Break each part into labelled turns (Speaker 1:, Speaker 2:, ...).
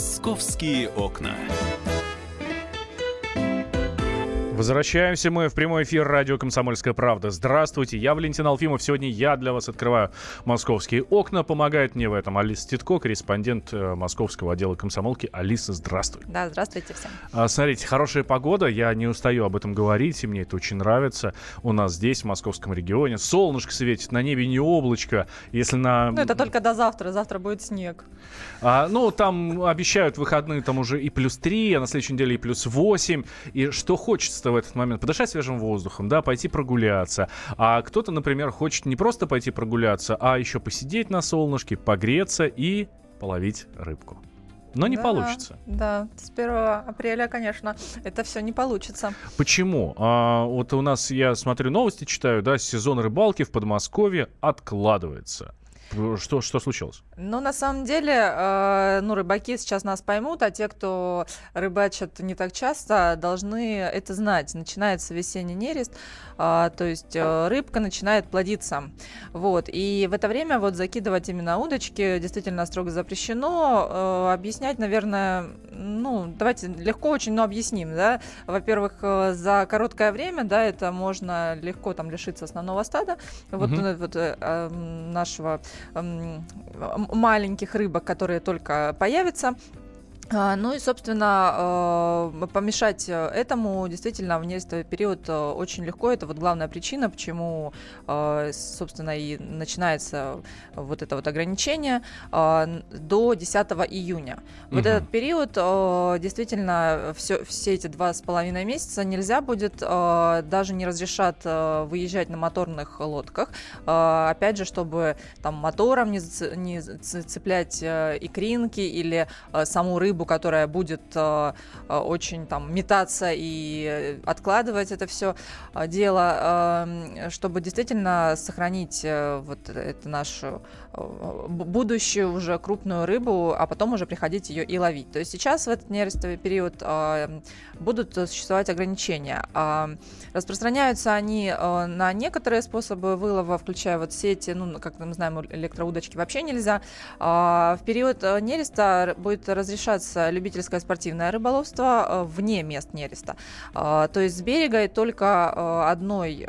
Speaker 1: Московские окна.
Speaker 2: Возвращаемся мы в прямой эфир радио «Комсомольская правда». Здравствуйте, я Валентин Алфимов. Сегодня я для вас открываю московские окна. Помогает мне в этом Алиса Титко, корреспондент э, московского отдела комсомолки. Алиса, здравствуй.
Speaker 3: Да, здравствуйте всем.
Speaker 2: А, смотрите, хорошая погода, я не устаю об этом говорить, и мне это очень нравится. У нас здесь, в московском регионе, солнышко светит, на небе не облачко. Если на...
Speaker 3: Ну, это только до завтра, завтра будет снег.
Speaker 2: А, ну, там обещают выходные там уже и плюс 3, а на следующей неделе и плюс 8. И что хочется в этот момент? Подышать свежим воздухом, да, пойти прогуляться. А кто-то, например, хочет не просто пойти прогуляться, а еще посидеть на солнышке, погреться и половить рыбку. Но не
Speaker 3: да,
Speaker 2: получится.
Speaker 3: Да, с 1 апреля, конечно, это все не получится.
Speaker 2: Почему? А, вот у нас, я смотрю новости, читаю, да, сезон рыбалки в Подмосковье откладывается. Что, что случилось?
Speaker 3: Ну, на самом деле, э, ну, рыбаки сейчас нас поймут, а те, кто рыбачат не так часто, должны это знать. Начинается весенний нерест, э, то есть э, рыбка начинает плодиться. Вот. И в это время вот закидывать именно удочки действительно строго запрещено. Э, объяснять, наверное, ну, давайте легко очень, но объясним, да. Во-первых, э, за короткое время, да, это можно легко там лишиться основного стада. Вот, угу. вот э, нашего маленьких рыбок, которые только появятся. А, ну и, собственно, э, помешать этому действительно в нерестовый период э, очень легко. Это вот главная причина, почему, э, собственно, и начинается вот это вот ограничение до 10 июня. Угу. Вот этот период действительно все, все эти два с половиной месяца нельзя будет, даже не разрешат выезжать на моторных лодках. Опять же, чтобы там мотором не, не цеплять икринки или саму рыбу рыбу, которая будет э, э, очень там метаться и откладывать это все э, дело, э, чтобы действительно сохранить э, вот это нашу э, будущую уже крупную рыбу, а потом уже приходить ее и ловить. То есть сейчас в этот нерестовый период э, будут существовать ограничения. Э, распространяются они э, на некоторые способы вылова, включая вот сети, ну, как мы знаем, электроудочки вообще нельзя. Э, в период нереста будет разрешаться развивается любительское спортивное рыболовство э, вне мест нереста. А, то есть с берега и только э, одной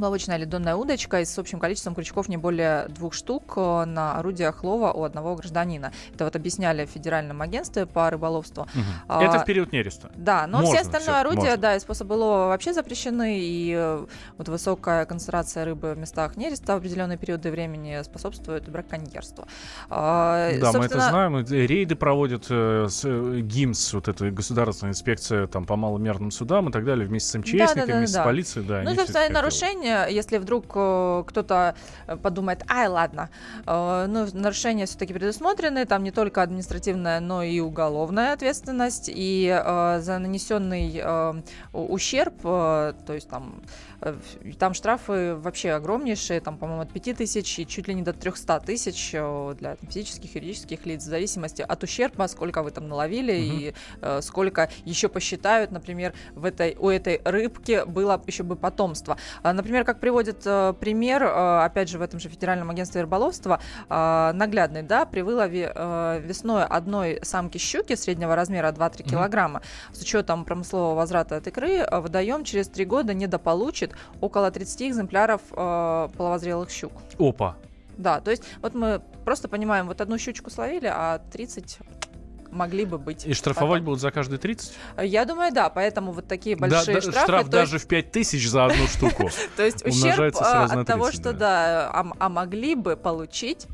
Speaker 3: Ловочная или донная удочка с общим количеством крючков не более двух штук э, на орудиях лова у одного гражданина. Это вот объясняли в Федеральном агентстве по рыболовству. Угу.
Speaker 2: А, Это в период нереста?
Speaker 3: Да, но можно, все остальные все, орудия, можно. да, и способы лова вообще запрещены, и э, вот высокая концентрация рыбы в местах нереста в определенные периоды времени способствует браконьерству.
Speaker 2: А, да, собственно... мы это знаем, рейды проводят э, с, э, ГИМС, вот эта государственная инспекция там по маломерным судам и так далее, вместе с МЧСниками, да, да, да, вместе да. с полицией. Да,
Speaker 3: ну, собственно, нарушение нарушение, если вдруг э, кто-то э, подумает, ай, ладно, э, ну, нарушения все-таки предусмотрены, там не только административная, но и уголовная ответственность, и за нанесенный ущерб, то есть там там штрафы вообще огромнейшие, там, по-моему, от 5 тысяч и чуть ли не до 300 тысяч для там, физических и юридических лиц, в зависимости от ущерба, сколько вы там наловили угу. и э, сколько еще посчитают, например, в этой, у этой рыбки было еще бы потомство. А, например, как приводит э, пример, э, опять же, в этом же Федеральном агентстве рыболовства, э, наглядный, да, при вылове весной одной самки щуки среднего размера 2-3 угу. килограмма, с учетом промыслового возврата от икры, водоем через 3 года недополучит около 30 экземпляров половозрелых щук.
Speaker 2: Опа!
Speaker 3: Да, то есть вот мы просто понимаем, вот одну щучку словили, а 30 могли бы быть.
Speaker 2: И штрафовать потом. будут за каждые 30?
Speaker 3: Я думаю, да, поэтому вот такие большие да, штрафы.
Speaker 2: Штраф даже в 5 тысяч за одну штуку.
Speaker 3: То есть ущерб а, от того, что да, а могли бы получить,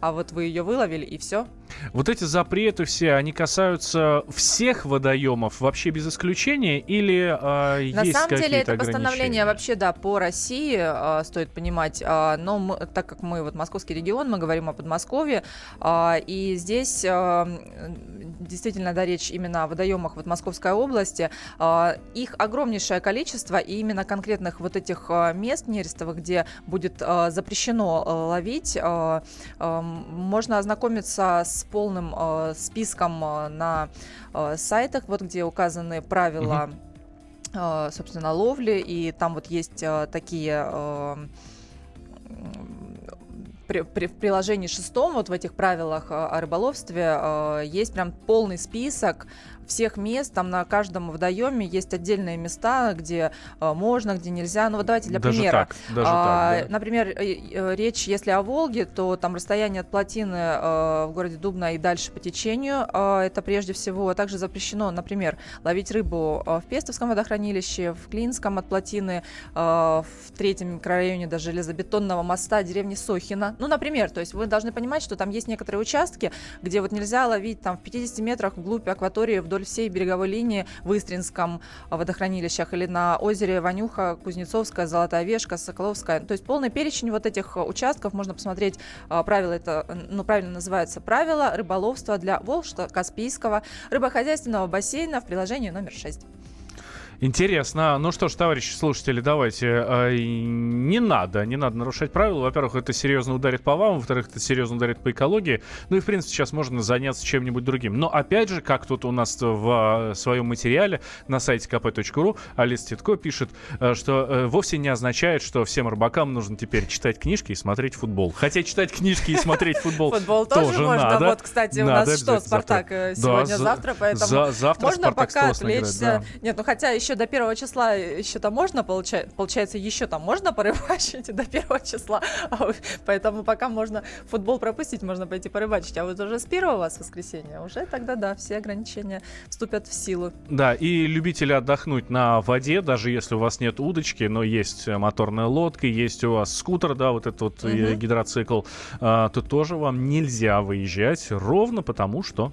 Speaker 3: а вот вы ее выловили и все.
Speaker 2: Вот эти запреты все, они касаются всех водоемов вообще без исключения или э,
Speaker 3: На
Speaker 2: есть
Speaker 3: самом деле это постановление вообще, да, по России э, стоит понимать, э, но мы, так как мы вот московский регион, мы говорим о Подмосковье, э, и здесь э, действительно, да, речь именно о водоемах вот Московской области, э, их огромнейшее количество, и именно конкретных вот этих мест нерестовых, где будет э, запрещено э, ловить, э, э, можно ознакомиться с полным э, списком э, на э, сайтах, вот где указаны правила, э, собственно, ловли, и там вот есть э, такие э, при, при, в приложении шестом, вот в этих правилах о рыболовстве, есть прям полный список всех мест, там на каждом водоеме есть отдельные места, где э, можно, где нельзя. Ну вот давайте для
Speaker 2: даже
Speaker 3: примера.
Speaker 2: Так, даже а, так,
Speaker 3: да. Например, э, э, речь, если о Волге, то там расстояние от плотины э, в городе Дубна и дальше по течению, э, это прежде всего. А также запрещено, например, ловить рыбу в Пестовском водохранилище, в Клинском от плотины, э, в третьем микрорайоне до железобетонного моста деревни Сохина. Ну, например, то есть вы должны понимать, что там есть некоторые участки, где вот нельзя ловить там в 50 метрах вглубь акватории вдоль всей береговой линии в Истринском водохранилищах или на озере Ванюха, Кузнецовская, Золотая Вешка, Соколовская. То есть полный перечень вот этих участков можно посмотреть. А, правила это, ну, правильно называется правила рыболовства для Волжско-Каспийского рыбохозяйственного бассейна в приложении номер 6.
Speaker 2: Интересно. Ну что ж, товарищи слушатели, давайте. Э, не надо, не надо нарушать правила. Во-первых, это серьезно ударит по вам, во-вторых, это серьезно ударит по экологии. Ну и, в принципе, сейчас можно заняться чем-нибудь другим. Но, опять же, как тут у нас в э, своем материале на сайте kp.ru Алис Титко пишет, э, что э, вовсе не означает, что всем рыбакам нужно теперь читать книжки и смотреть футбол. Хотя читать книжки и смотреть футбол
Speaker 3: Футбол тоже можно. Вот, кстати, у нас что, Спартак сегодня-завтра, поэтому можно пока отвлечься. Нет, ну хотя еще еще до первого числа еще там можно, получается, получается, еще там можно порыбачить до первого числа, а поэтому пока можно футбол пропустить, можно пойти порыбачить, а вот уже с первого с воскресенья уже тогда, да, все ограничения вступят в силу.
Speaker 2: Да, и любители отдохнуть на воде, даже если у вас нет удочки, но есть моторная лодка, есть у вас скутер, да, вот этот вот угу. гидроцикл, а, то тоже вам нельзя выезжать ровно потому, что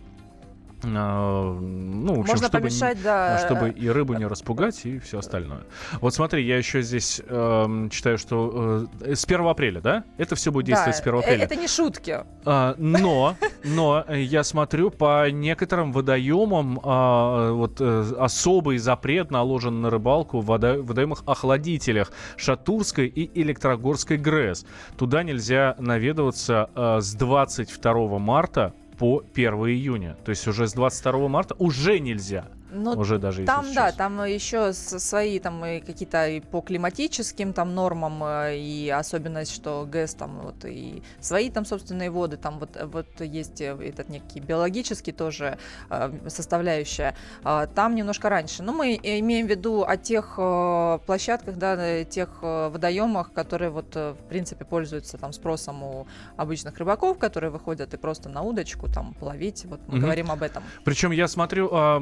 Speaker 2: ну, в общем,
Speaker 3: Можно
Speaker 2: чтобы,
Speaker 3: помешать, не, да.
Speaker 2: чтобы и рыбу не распугать, и все остальное. Вот смотри, я еще здесь э, читаю, что э, с 1 апреля, да? Это все будет действовать да, с 1 э, апреля.
Speaker 3: Это не шутки.
Speaker 2: А, но, но я смотрю, по некоторым водоемам а, вот э, особый запрет наложен на рыбалку в водо, водоемах-охладителях Шатурской и Электрогорской ГРЭС. Туда нельзя наведываться а, с 22 марта по 1 июня. То есть уже с 22 марта уже нельзя. Ну, уже даже
Speaker 3: там,
Speaker 2: если
Speaker 3: да, там еще свои там какие-то по климатическим там нормам э, и особенность, что ГЭС там вот и свои там собственные воды, там вот вот есть э, этот некий биологический тоже э, составляющая. Э, там немножко раньше. Но мы имеем в виду о тех площадках, да, тех водоемах, которые вот в принципе пользуются там спросом у обычных рыбаков, которые выходят и просто на удочку там ловить. Вот мы угу. говорим об этом.
Speaker 2: Причем я смотрю э,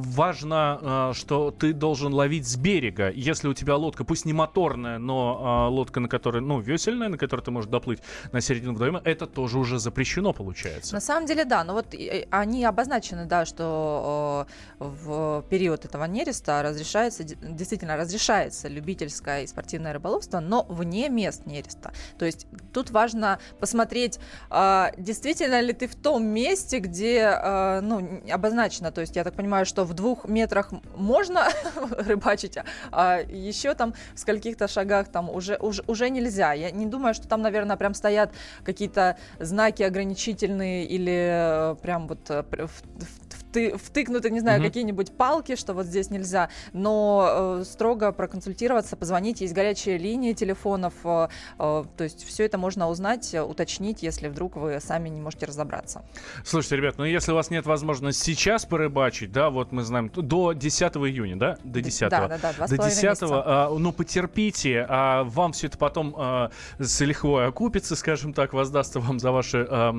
Speaker 2: важно, э, что ты должен ловить с берега. Если у тебя лодка, пусть не моторная, но э, лодка, на которой, ну, весельная, на которой ты можешь доплыть на середину водоема, это тоже уже запрещено, получается.
Speaker 3: На самом деле, да. Но вот они обозначены, да, что э, в период этого нереста разрешается, действительно разрешается любительское и спортивное рыболовство, но вне мест нереста. То есть тут важно посмотреть, действительно ли ты в том месте, где, ну, обозначено. То есть я так понимаю, что в двух метрах можно рыбачить, а еще там в скольких-то шагах там уже, уже, уже нельзя. Я не думаю, что там, наверное, прям стоят какие-то знаки ограничительные или э, прям вот э, в, в ты, втыкнуты, не знаю, угу. какие-нибудь палки, что вот здесь нельзя, но э, строго проконсультироваться, позвонить, есть горячие линии телефонов, э, э, то есть все это можно узнать, уточнить, если вдруг вы сами не можете разобраться.
Speaker 2: Слушайте, ребят, ну если у вас нет возможности сейчас порыбачить, да, вот мы знаем, до 10 июня, да, до 10
Speaker 3: Да, да, да,
Speaker 2: до 10 а, ну потерпите, а вам все это потом а, с лихвой окупится, скажем так, воздастся вам за ваши... А,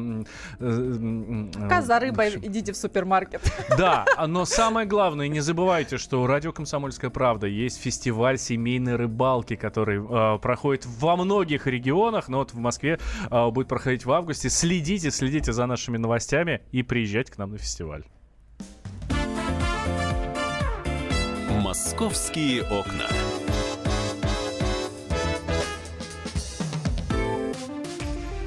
Speaker 3: а, Пока за рыбой идите в супермаркет.
Speaker 2: Да, но самое главное, не забывайте, что у радио «Комсомольская правда» есть фестиваль семейной рыбалки, который э, проходит во многих регионах, но вот в Москве э, будет проходить в августе. Следите, следите за нашими новостями и приезжайте к нам на фестиваль.
Speaker 1: «Московские окна».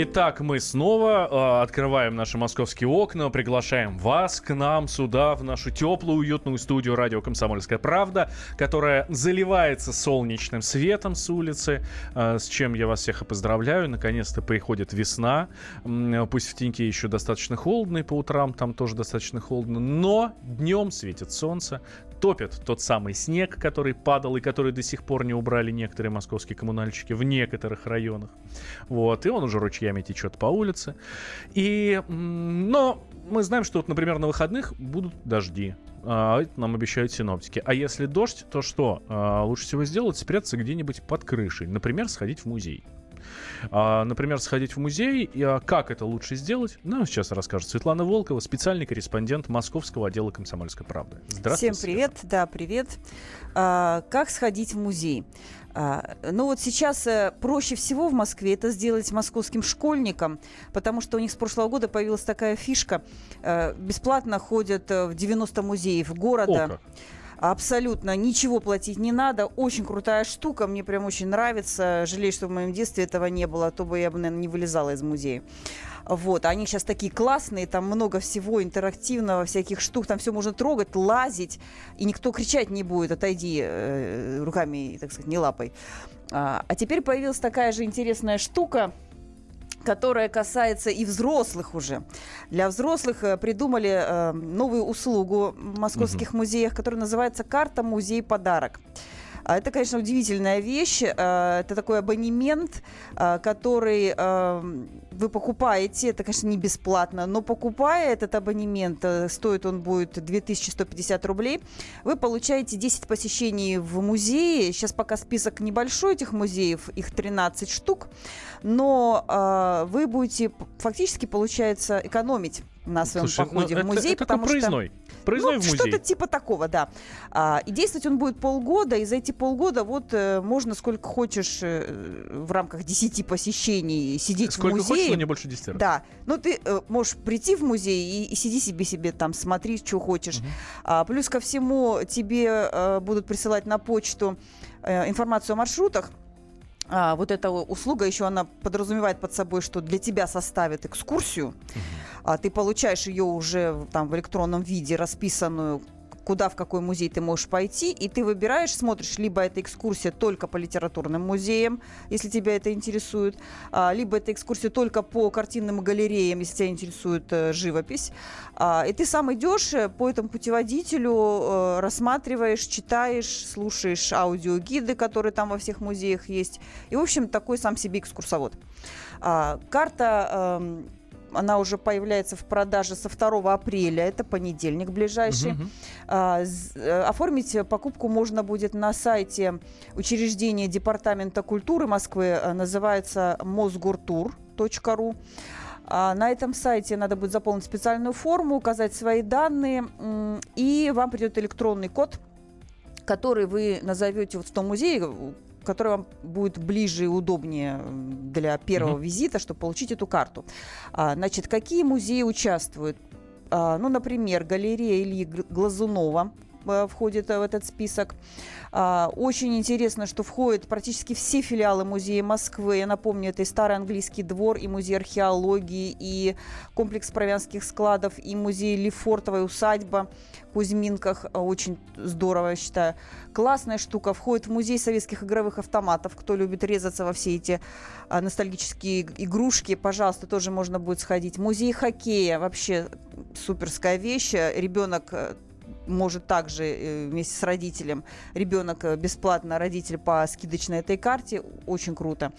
Speaker 2: Итак, мы снова э, открываем наши московские окна, приглашаем вас к нам сюда, в нашу теплую, уютную студию радио «Комсомольская правда», которая заливается солнечным светом с улицы, э, с чем я вас всех и поздравляю. Наконец-то приходит весна. Пусть в теньке еще достаточно холодно, и по утрам там тоже достаточно холодно, но днем светит солнце, топит тот самый снег, который падал и который до сих пор не убрали некоторые московские коммунальщики в некоторых районах. Вот, и он уже ручьями течет по улице. И, но мы знаем, что, вот, например, на выходных будут дожди. А, это нам обещают синоптики. А если дождь, то что? А, лучше всего сделать спрятаться где-нибудь под крышей. Например, сходить в музей. А, например, сходить в музей. И, а, как это лучше сделать? Нам сейчас расскажет Светлана Волкова, специальный корреспондент Московского отдела «Комсомольской правды». Здравствуйте.
Speaker 4: Всем привет, да, привет. А, как сходить в музей? А, ну вот сейчас э, проще всего в Москве это сделать московским школьникам, потому что у них с прошлого года появилась такая фишка. Э, бесплатно ходят э, в 90 музеев
Speaker 2: О,
Speaker 4: города.
Speaker 2: как.
Speaker 4: Абсолютно ничего платить не надо. Очень крутая штука. Мне прям очень нравится. Жалею, что в моем детстве этого не было, а то бы я бы, наверное, не вылезала из музея. Вот, они сейчас такие классные, там много всего интерактивного, всяких штук, там все можно трогать, лазить, и никто кричать не будет, отойди э, руками, так сказать, не лапой. А, а теперь появилась такая же интересная штука, которая касается и взрослых уже. Для взрослых э, придумали э, новую услугу в московских музеях, которая называется «Карта музей подарок». А Это, конечно, удивительная вещь. Э, Это такой абонемент, который э, вы покупаете. Это, конечно, не бесплатно, но покупая этот абонемент, э, стоит он будет 2150 рублей, вы получаете 10 посещений в музее. Сейчас пока список небольшой этих музеев, их 13 штук, но э, вы будете фактически, получается, экономить на своем
Speaker 2: Слушай, ну,
Speaker 4: походе в
Speaker 2: это-
Speaker 4: музей,
Speaker 2: это
Speaker 4: потому
Speaker 2: такой
Speaker 4: что...
Speaker 2: проездной. Проездной
Speaker 4: Ну,
Speaker 2: в музей.
Speaker 4: Что-то типа такого, да. А, и действовать он будет полгода, и за эти полгода вот э, можно сколько хочешь э, в рамках 10 посещений сидеть
Speaker 2: Сколько
Speaker 4: в
Speaker 2: хочешь,
Speaker 4: музее.
Speaker 2: но не больше 10 раз.
Speaker 4: Да, ну ты э, можешь прийти в музей и, и сиди себе себе там, смотри, что хочешь. А, плюс ко всему тебе э, будут присылать на почту э, информацию о маршрутах. А, вот эта услуга еще она подразумевает под собой, что для тебя составят экскурсию, а ты получаешь ее уже там в электронном виде расписанную куда, в какой музей ты можешь пойти, и ты выбираешь, смотришь, либо это экскурсия только по литературным музеям, если тебя это интересует, а, либо это экскурсия только по картинным галереям, если тебя интересует э, живопись. А, и ты сам идешь э, по этому путеводителю, э, рассматриваешь, читаешь, слушаешь аудиогиды, которые там во всех музеях есть. И, в общем, такой сам себе экскурсовод. А, карта эм, она уже появляется в продаже со 2 апреля, это понедельник ближайший.
Speaker 2: Мгм.
Speaker 4: А, э, Оформить покупку можно будет на сайте учреждения Департамента культуры Москвы, э, называется mosgurtur.ru. А На этом сайте надо будет заполнить специальную форму, указать свои данные, и вам придет электронный код, который вы назовете вот в том музее, который вам будет ближе и удобнее для первого
Speaker 2: Мгм.
Speaker 4: визита, чтобы получить эту карту. А, Значит, какие музеи участвуют? А, Ну, например, галерея Ильи Гл- Глазунова входит э, в этот список. А, Очень интересно, что входят практически все филиалы музея Москвы. Я напомню, это и Старый английский двор, и музей археологии, и комплекс провианских складов, и музей Лефортовая усадьба в Кузьминках. А, Очень здорово, я считаю. Классная штука. Входит в музей советских игровых автоматов. Кто любит резаться во все эти ностальгические иг- игрушки, пожалуйста, тоже можно будет сходить. Музей хоккея. Вообще суперская вещь. Ребенок э, может также э, вместе с родителем, ребенок э, бесплатно, родитель по скидочной этой карте, очень круто.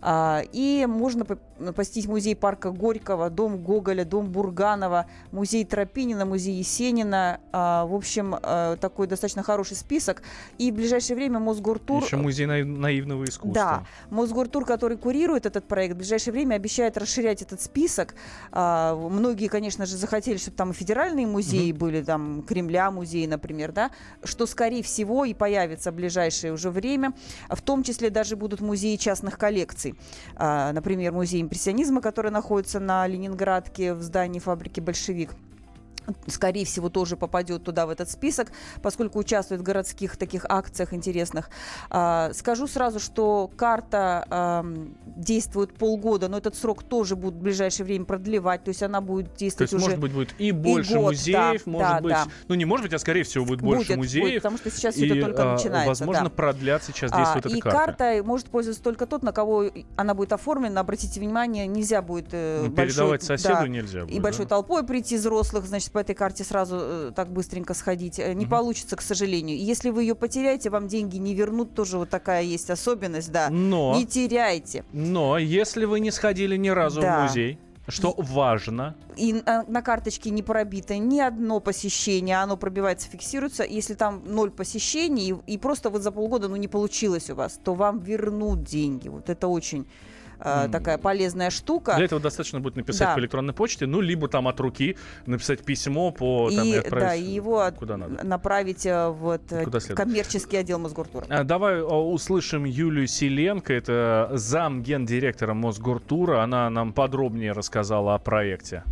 Speaker 4: А, И можно по- посетить музей парка Горького, дом Гоголя, дом Бурганова, музей Тропинина, музей Есенина. А, В общем, э, такой достаточно хороший список. И в ближайшее время Мосгортур...
Speaker 2: Еще музей наив- наивного искусства.
Speaker 4: Да, Мосгортур, который курирует этот проект, в ближайшее время обещает расширять этот список. А, многие, конечно же, захотели, чтобы там и федеральные музеи были, там Кремля музей, например, да, что, скорее всего, и появится в ближайшее уже время. В том числе даже будут музеи частных коллекций. А, например, музей импрессионизма, который находится на Ленинградке в здании фабрики «Большевик». Скорее всего, тоже попадет туда, в этот список, поскольку участвует в городских таких акциях интересных. А, скажу сразу, что карта а, действует полгода, но этот срок тоже будет в ближайшее время продлевать, то есть она будет
Speaker 2: То
Speaker 4: действовать
Speaker 2: есть,
Speaker 4: уже...
Speaker 2: может быть, будет и больше
Speaker 4: год,
Speaker 2: музеев,
Speaker 4: да,
Speaker 2: может
Speaker 4: да,
Speaker 2: быть,
Speaker 4: да.
Speaker 2: ну не может быть, а скорее всего будет больше
Speaker 4: будет,
Speaker 2: музеев.
Speaker 4: будет, потому что сейчас все
Speaker 2: и,
Speaker 4: это только
Speaker 2: а,
Speaker 4: начинается.
Speaker 2: возможно,
Speaker 4: да.
Speaker 2: продлят сейчас
Speaker 4: А,
Speaker 2: действует
Speaker 4: и
Speaker 2: эта карта.
Speaker 4: картой может пользоваться только тот, на кого она будет оформлена. Обратите внимание, нельзя будет э,
Speaker 2: Ну,
Speaker 4: большой-
Speaker 2: Передавать соседу
Speaker 4: да,
Speaker 2: нельзя будет.
Speaker 4: и большой
Speaker 2: да?
Speaker 4: толпой прийти взрослых, значит, по этой карте сразу э, так быстренько сходить. Э, Не
Speaker 2: Мгм.
Speaker 4: получится, к сожалению. Если вы ее потеряете, вам деньги не вернут. Тоже вот такая есть особенность, да.
Speaker 2: Но,
Speaker 4: Не теряйте.
Speaker 2: но если вы не сходили ни разу в
Speaker 4: Да.
Speaker 2: музей, что важно,
Speaker 4: И на, на карточке не пробито ни одно посещение, оно пробивается, фиксируется. Если там ноль посещений, и, и просто вот за полгода ну, не получилось у вас, то вам вернут деньги. Вот это очень э, такая полезная штука.
Speaker 2: для этого достаточно будет написать
Speaker 4: Да.
Speaker 2: по электронной почте, ну, либо там от руки написать письмо по там,
Speaker 4: и,
Speaker 2: отправить
Speaker 4: да, и его
Speaker 2: куда надо.
Speaker 4: направить э, вот, э,
Speaker 2: Куда следует.
Speaker 4: коммерческий отдел Мосгортура.
Speaker 2: А, Давай а, услышим Юлию Селенко, это зам гендиректора Мосгортура. Она нам подробнее рассказала о проекте.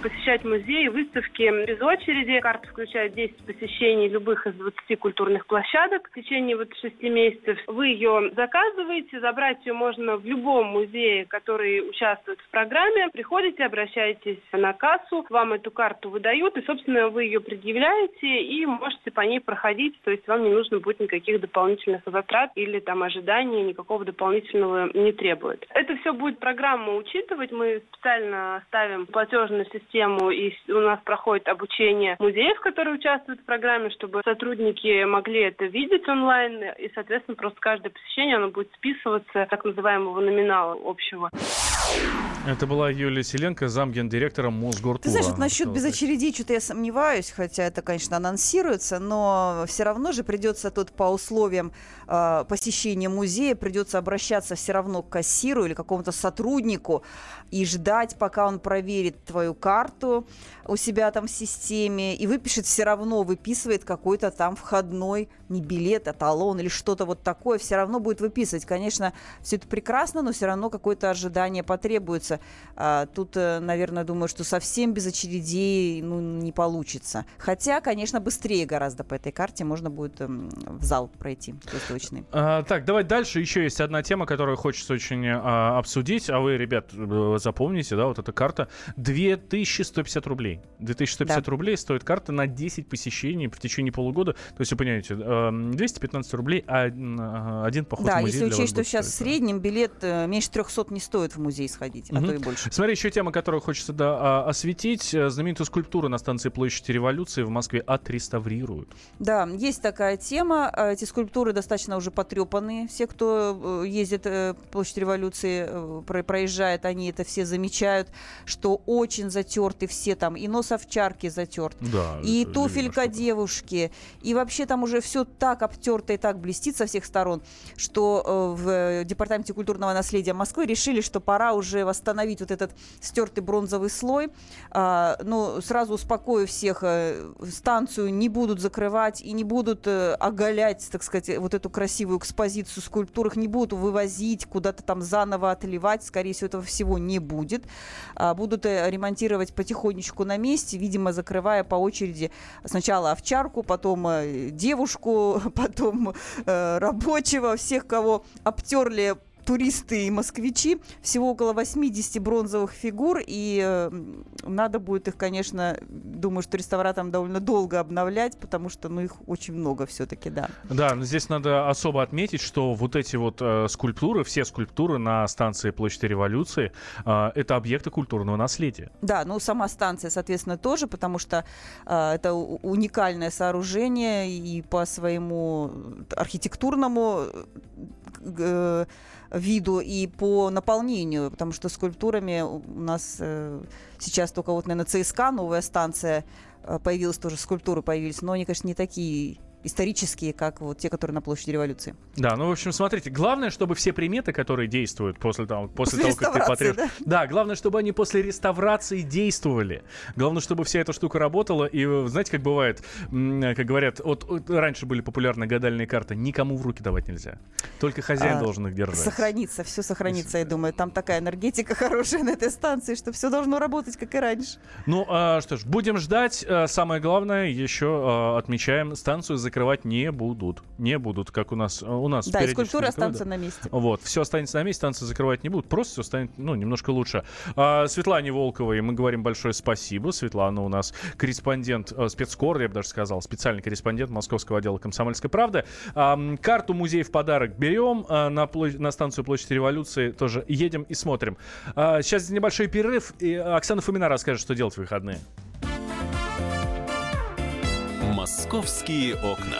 Speaker 5: Посещать музеи, выставки без очереди. Карта включает 10 посещений любых из 20 культурных площадок в течение вот 6 месяцев. Вы ее заказываете, забрать ее можно в любом музее, который участвует в программе. Приходите, обращаетесь на кассу, вам эту карту выдают, и, собственно, вы ее предъявляете и можете по ней проходить, то есть вам не нужно будет никаких дополнительных затрат или там ожиданий, никакого дополнительного не требует. Это все будет программа учитывать. Мы специально ставим платежную систему, и с- у нас проходит обучение музеев, которые участвуют в программе, чтобы сотрудники могли это видеть онлайн, и, соответственно, просто каждое посещение оно будет списываться так называемого номинала общего.
Speaker 2: Это была Юлия Селенко, зам гендиректора Мосгортура.
Speaker 4: Ты знаешь, вот насчет без
Speaker 2: так.
Speaker 4: очередей что-то я сомневаюсь, хотя это, конечно, анонсируется, но все равно же придется тут по условиям э, посещения музея придется обращаться все равно к кассиру или какому-то сотруднику и ждать, пока он проверит твою карту у себя там в системе и выпишет все равно, выписывает какой-то там входной, не билет, а талон или что-то вот такое, все равно будет выписывать. Конечно, все это прекрасно, но все равно какое-то ожидание потребуется. А, тут, э, наверное, думаю, что совсем без очередей ну, не получится. Хотя, конечно, быстрее гораздо по этой карте можно будет эм, в зал пройти выставочный.
Speaker 2: А, так, давай дальше. Еще есть одна тема, которую хочется очень а, обсудить. А вы, ребят, э, запомните, да, вот эта карта. 2150 рублей. 2150
Speaker 4: Да.
Speaker 2: рублей стоит карта на 10 посещений в течение полугода. То есть, вы понимаете, э, 215 рублей, а м, один поход
Speaker 4: да,
Speaker 2: в музей
Speaker 4: если
Speaker 2: для вас
Speaker 4: учесть, что сейчас в
Speaker 2: стоить, да.
Speaker 4: среднем билет э, меньше 300 не стоит в музей сходить, а
Speaker 2: Мгм.
Speaker 4: то и больше.
Speaker 2: Смотри, еще тема, которую хочется да, а, осветить. Э, Знаменитую скульптуру на станции Площади Революции в Москве отреставрируют.
Speaker 4: Да, есть такая тема. Э, Эти скульптуры достаточно уже потрепанные. Все, кто э, ездит э, по площади революции, э, про- проезжает, они это все замечают, что очень затерты все там. И нос овчарки затерт,
Speaker 2: Да.
Speaker 4: и туфелька девушки, и вообще там уже все так обтерто и так блестит со всех сторон, что э, в Департаменте культурного наследия Москвы решили, что пора уже восстановить вот этот стертый бронзовый слой. А, ну, сразу успокою всех, э, станцию не будут закрывать и не будут э, оголять, так сказать, вот эту красивую экспозицию скульптур, их не будут вывозить, куда-то там заново отливать, скорее всего, этого всего не будет. А, будут э, ремонтировать потихонечку на месте, видимо, закрывая по очереди сначала овчарку, потом э, девушку, потом э, рабочего, всех, кого обтерли туристы и москвичи. Всего около 80 бронзовых фигур, и э, надо будет их, конечно, думаю, что реставраторам довольно долго обновлять, потому что, ну, их очень много все-таки, да.
Speaker 2: Да, но здесь надо особо отметить, что вот эти вот э, скульптуры, все скульптуры на станции Площади Революции, э, это объекты культурного наследия.
Speaker 4: Да, ну сама станция, соответственно, тоже, потому что э, это уникальное сооружение и по своему архитектурному э, виду, и по наполнению, потому что скульптурами у нас э, сейчас только вот, наверное, ЦСКА, новая станция, э, появилась тоже, скульптуры появились, но они, конечно, не такие исторические, как вот те, которые на площади революции.
Speaker 2: Да, ну, в общем, смотрите, главное, чтобы все приметы, которые действуют после того, после,
Speaker 4: После
Speaker 2: того как ты
Speaker 4: реставрации,
Speaker 2: потреб... да? главное, чтобы они после реставрации действовали. Главное, чтобы вся эта штука работала. И э, знаете, как бывает, м, как говорят, вот, вот раньше были популярны гадальные карты, никому в руки давать нельзя. Только хозяин
Speaker 4: А,
Speaker 2: должен их держать.
Speaker 4: Сохранится, все сохранится, я думаю. Там такая энергетика хорошая на этой станции, что все должно работать, как и раньше.
Speaker 2: Ну, а, что ж, будем ждать. А, Самое главное, еще а, отмечаем, станцию закрывать не будут. Не будут, как у нас. У нас
Speaker 4: Да,
Speaker 2: закрывают,
Speaker 4: останутся на месте.
Speaker 2: Вот, все останется на месте, станции закрывать не будут, просто все станет, ну, немножко лучше. А, Светлане Волковой мы говорим большое спасибо. Светлана у нас корреспондент, э, спецкор, я бы даже сказал, специальный корреспондент Московского отдела «Комсомольской правды». А, карту музей в подарок берем а, на, площадь- на станцию Площади Революции, тоже едем и смотрим. А, сейчас небольшой перерыв, и Оксана Фомина расскажет, что делать в выходные.
Speaker 6: «Московские окна».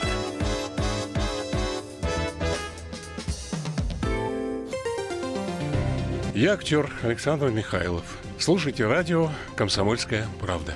Speaker 7: Я актер Александр Михайлов. Слушайте радио «Комсомольская правда».